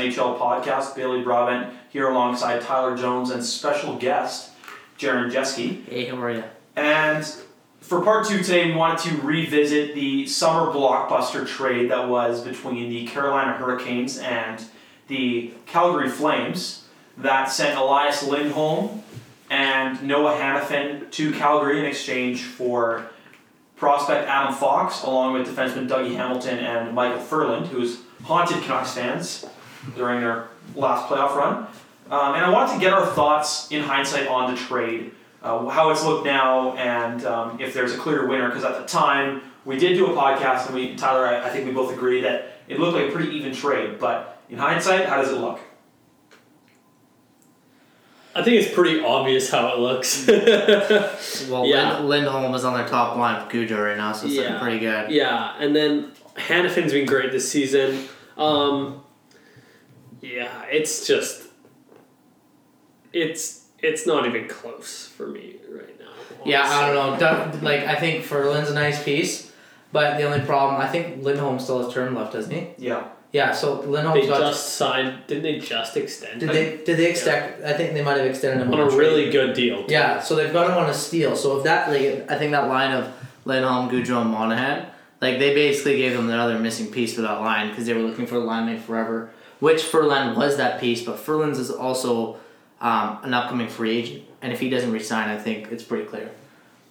Coast Express NHL podcast. Bailey Brabant here alongside Tyler Jones and special guest Jaron Jeske. Hey, how are you? And for part two today, we wanted to revisit the summer blockbuster trade that was between the Carolina Hurricanes and the Calgary Flames that sent Elias Lindholm and Noah Hanifin to Calgary in exchange for prospect Adam Fox, along with defenseman Dougie Hamilton and Michael Ferland, who's haunted Canucks fans during their last playoff run. Um, and I wanted to get our thoughts in hindsight on the trade, uh, how it's looked now, and um, if there's a clear winner. Because at the time we did do a podcast, and we Tyler, I, I think we both agreed that it looked like a pretty even trade. But in hindsight, how does it look? I think it's pretty obvious how it looks. Well, Yeah. Lind- Lindholm is on their top line with Gujo right now, so it's looking pretty good. yeah, and then Hanifin's been great this season. Um, yeah, it's just it's it's not even close for me right now. Yeah, I don't know. Doug- Like, I think Ferland's a nice piece, but the only problem, I think Lindholm still has term left, doesn't he? Yeah. Yeah, so Lindholm's They got. just signed. Didn't they just extend did him they did they extend? I think they might have extended him on a trade. really good deal? too. Yeah, so they've got him on a steal. So if that, like, I think that line of Lindholm, Gaudreau, and Monahan, like they basically gave them another missing piece for that line because they were looking for a line mate forever. Which Ferland was that piece, but Ferland's is also um, an upcoming free agent, and if he doesn't resign, I think it's pretty clear.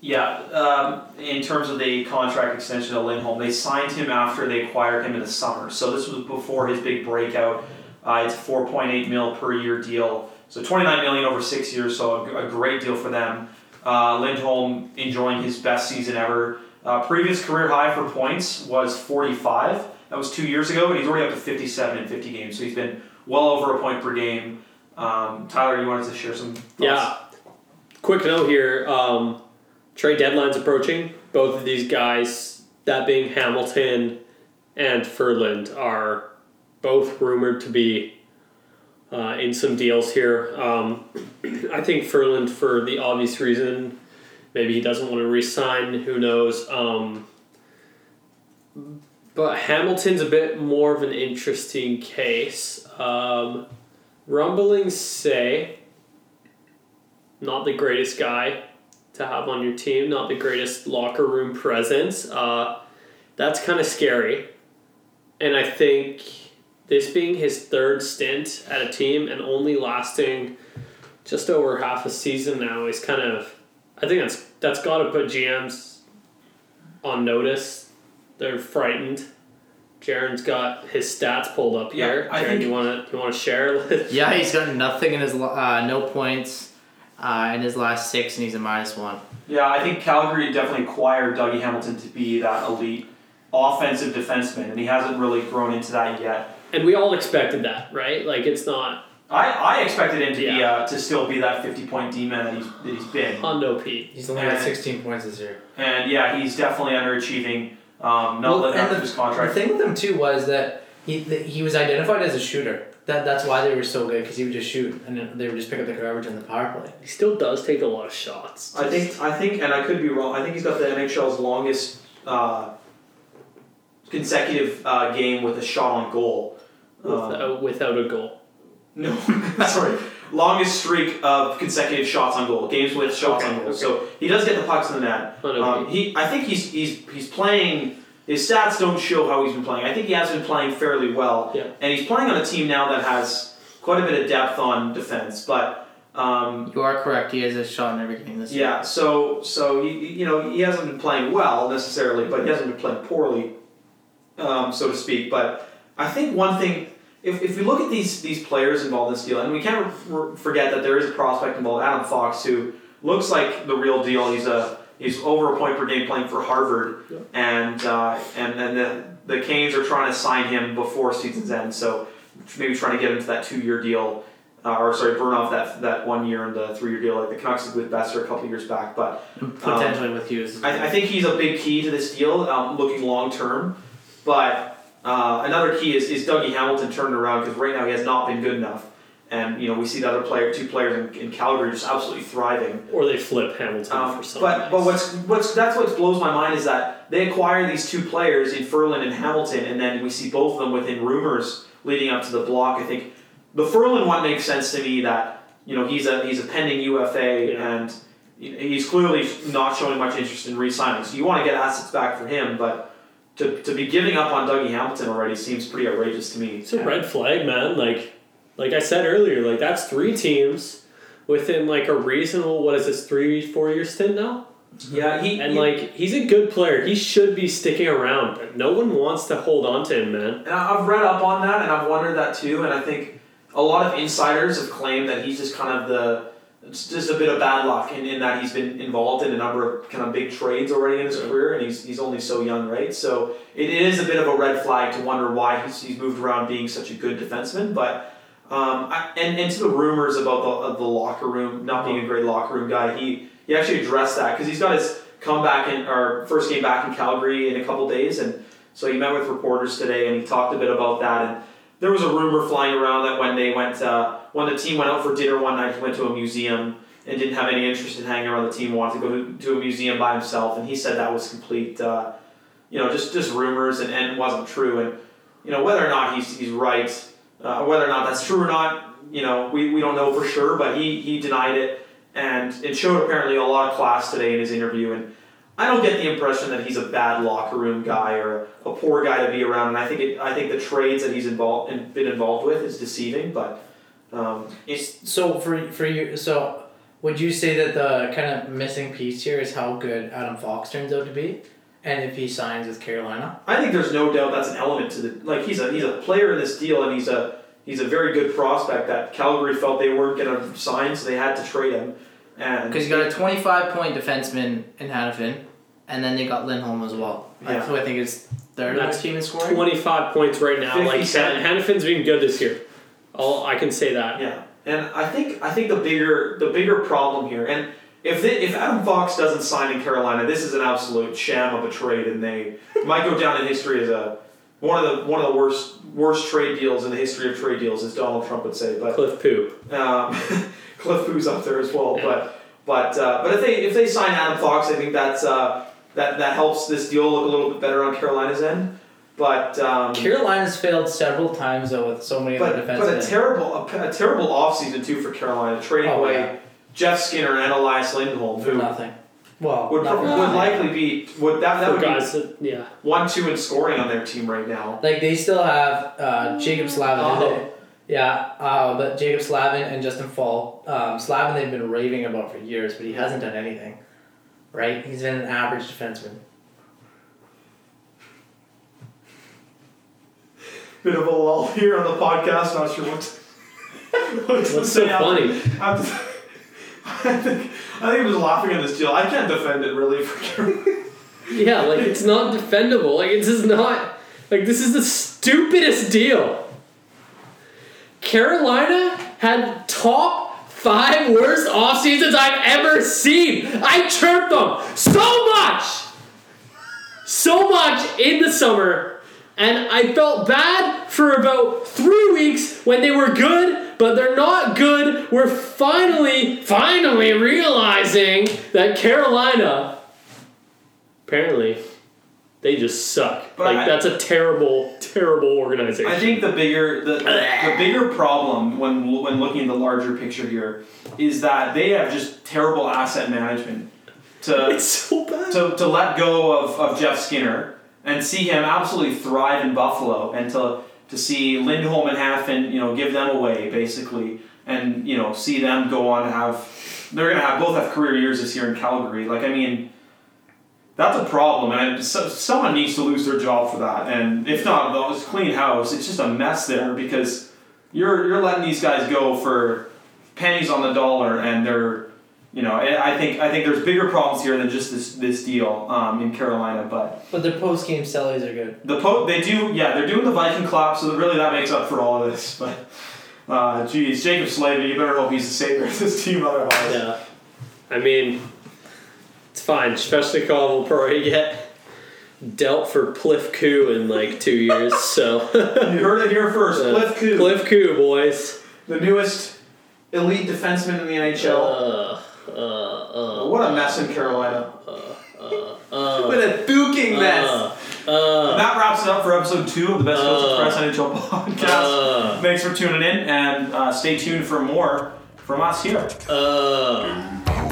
Yeah, um, in terms of the contract extension of Lindholm, they signed him after they acquired him in the summer. So this was before his big breakout. Uh, it's a 4.8 mil per year deal, so 29 million over six years. So a, a great deal for them. Uh, Lindholm enjoying his best season ever. Uh, previous career high for points was 45. That was two years ago, and he's already up to 57 in 50 games. So he's been well over a point per game. Um, Tyler, you wanted to share some thoughts? Yeah. Quick note here. Um, trade deadline's approaching. Both of these guys, that being Hamilton and Ferland, are both rumored to be uh, in some deals here. Um, I think Ferland, for the obvious reason, maybe he doesn't want to resign. Who knows? Um, but Hamilton's a bit more of an interesting case. Um, rumblings say not the greatest guy to have on your team, not the greatest locker room presence. Uh, that's kind of scary. And I think this being his third stint at a team and only lasting just over half a season now is kind of I think that's that's got to put GMs on notice. They're frightened. Jaron's got his stats pulled up Yeah, here. I Jaron, think- you want to you want to share? Yeah, he's got nothing in his lo- uh, no points uh, in his last six, and he's a minus one. Yeah, I think Calgary definitely acquired Dougie Hamilton to be that elite offensive defenseman, and he hasn't really grown into that yet. And we all expected that, right? Like it's not I, I expected him to be Yeah. uh, to still be that fifty point D man that he's that he's been, Hondo Pete. He's only got 16 points this year. and yeah, he's definitely underachieving. Um, not Well, living and up to the- his The contract. thing with him too was that he that he was identified as a shooter. That that's why they were so good because he would just shoot and they would just pick up the garbage in the power play. He still does take a lot of shots. I think I think, and I could be wrong. I think he's got the NHL's longest uh, consecutive uh, game with a shot on goal. Um, without, without a goal. No, sorry. Longest streak of consecutive shots on goal. Games with shots Okay, on goal. okay. So he does get the pucks in the net. Hondo Um, he, I think he's he's he's playing. His stats don't show how he's been playing. I think he has been playing fairly well. Yeah. And he's playing on a team now that has quite a bit of depth on defense. But um, You are correct. He has a shot in every game this year. yeah, so so he you know he hasn't been playing well necessarily, but he hasn't been playing poorly, um, so to speak. But I think one thing, if, if we look at these these players involved in this deal, and we can't r- forget that there is a prospect involved, Adam Fox, who looks like the real deal. He's a he's over a point per game playing for Harvard, Yeah. and uh, and and the the Canes are trying to sign him before season's end. So maybe trying to get him to that two year deal. Uh, or sorry, burn off that that one year and the three year deal like the Canucks did with Boeser a couple years back. But Potentially with Hughes. I, I think he's a big key to this deal, um, looking long term. But uh, another key is, is Dougie Hamilton turning around because right now he has not been good enough. and you know we see the other player, two players in, in Calgary just absolutely thriving. Or they flip Hamilton Um, for something. but nice. but what's what's that's what blows my mind is that they acquire these two players in Ferland and Hamilton, and then we see both of them within rumors leading up to the block. I think the Ferland one makes sense to me that you know he's a he's a pending UFA Yeah. and he's clearly not showing much interest in re-signing. So you want to get assets back for him, but to, to be giving up on Dougie Hamilton already seems pretty outrageous to me. It's a red flag, man. Like, like I said earlier, like that's three teams within like a reasonable. What is this? Three, four year stint now. Yeah, he And he- like he's a good player. He should be sticking around, but no one wants to hold on to him, man. And I've read up on that, and I've wondered that too. And I think a lot of insiders have claimed that he's just kind of the, it's just a bit of bad luck in, in that he's been involved in a number of kind of big trades already in his career, and he's, he's only so young, right? So it is a bit of a red flag to wonder why he's, he's moved around being such a good defenseman. But um, I, and, and to the rumors about the, of the locker room not being a great locker room guy, he he actually addressed that because he's got his comeback in or first game back in Calgary in a couple days, and so he met with reporters today and he talked a bit about that. And there was a rumor flying around that when they went uh, when the team went out for dinner one night, he went to a museum and didn't have any interest in hanging around the team, wanted to go to, to a museum by himself, and he said that was complete, uh, you know, just just rumors and, and wasn't true. And you know whether or not he's he's right, uh, whether or not that's true or not, you know, we, we don't know for sure. But he he denied it, and it showed apparently a lot of class today in his interview. And I don't get the impression that he's a bad locker room guy or a poor guy to be around. And I think it, I think the trades that he's involved and been involved with is deceiving. But um, it's So for for you, so would you say that the kind of missing piece here is how good Adam Fox turns out to be, and if he signs with Carolina? I think there's no doubt that's an element to the like he's a he's a player in this deal and he's a he's a very good prospect that Calgary felt they weren't going to sign so they had to trade him and Because you got a twenty-five point defenseman in Hanifin, and then they got Lindholm as well. Yeah. Who I think is third on That's the team in scoring. Twenty five points right now. Like 57. Han- Hanifin's been good this year. All I can say that. yeah and I think I think the bigger the bigger problem here and if they, if Adam Fox doesn't sign in Carolina this is an absolute sham of a trade and they might go down in history as a one of the one of the worst worst trade deals in the history of trade deals as Donald Trump would say but Cliff Poop. Um, Cliff Pu's up there as well, Yeah. but but uh, but if they if they sign Adam Fox, I think that's uh, that that helps this deal look a little bit better on Carolina's end. But um, Carolina's failed several times though with so many but, other but a terrible a, a terrible offseason too for Carolina, trading Oh, away yeah. Jeff Skinner and Elias Lindholm, for who nothing. Well, would not pro- would likely be would that that For would be guys that yeah. one two in scoring on their team right now. Like they still have uh, Jaccob Slavin. in Oh. Yeah, uh, but Jaccob Slavin and Justin Faulk. Um, Slavin they've been raving about for years, but he hasn't done anything. Right? He's been an average defenseman. Bit of a lull here on the podcast. Not sure what. To, what to What's so funny? after- I think I think I'm just laughing at this deal. I can't defend it really for Carolina. Yeah, like it's not defendable. Like it's just not like this is the stupidest deal. Carolina had top five worst off seasons I've ever seen. I chirped them so much, so much in the summer, and I felt bad for about three weeks when they were good, but they're not good. We're finally, finally realizing that Carolina apparently they just suck. But like I- that's a terrible, terrible organization. I think the bigger the, the bigger problem when when looking at the larger picture here is that they have just terrible asset management to it's so bad. to, to let go of, of Jeff Skinner and see him absolutely thrive in Buffalo and to to see Lindholm and Hanifin, you know, give them away basically and you know see them go on to have they're gonna have both have career years this year in Calgary. Like I mean, that's a problem, and so, someone needs to lose their job for that. And if not, they'll just clean house. It's just a mess there because you're you're letting these guys go for pennies on the dollar, and they're you know I I think I think there's bigger problems here than just this this deal um, in Carolina, but. But their post game cellies are good. The po- they do, yeah, they're doing the Viking clap, so really that makes up for all of this. But, uh, geez, Jaccob Slavin, you better hope he's the savior of this team otherwise. yeah, I mean, it's fine. Especially Faulk will probably get dealt for Pliff Coup in like two years. So You heard it here first. Uh, Cliff Coup. Cliff Coup, boys. the newest elite defenseman in the NHL. Uh, uh, uh, what a mess in Carolina. uh, What a duking mess. uh, uh, that wraps it up for episode two of the Best Uh. Press NHL podcast. uh, Thanks for tuning in, and uh, stay tuned for more from us here. uh.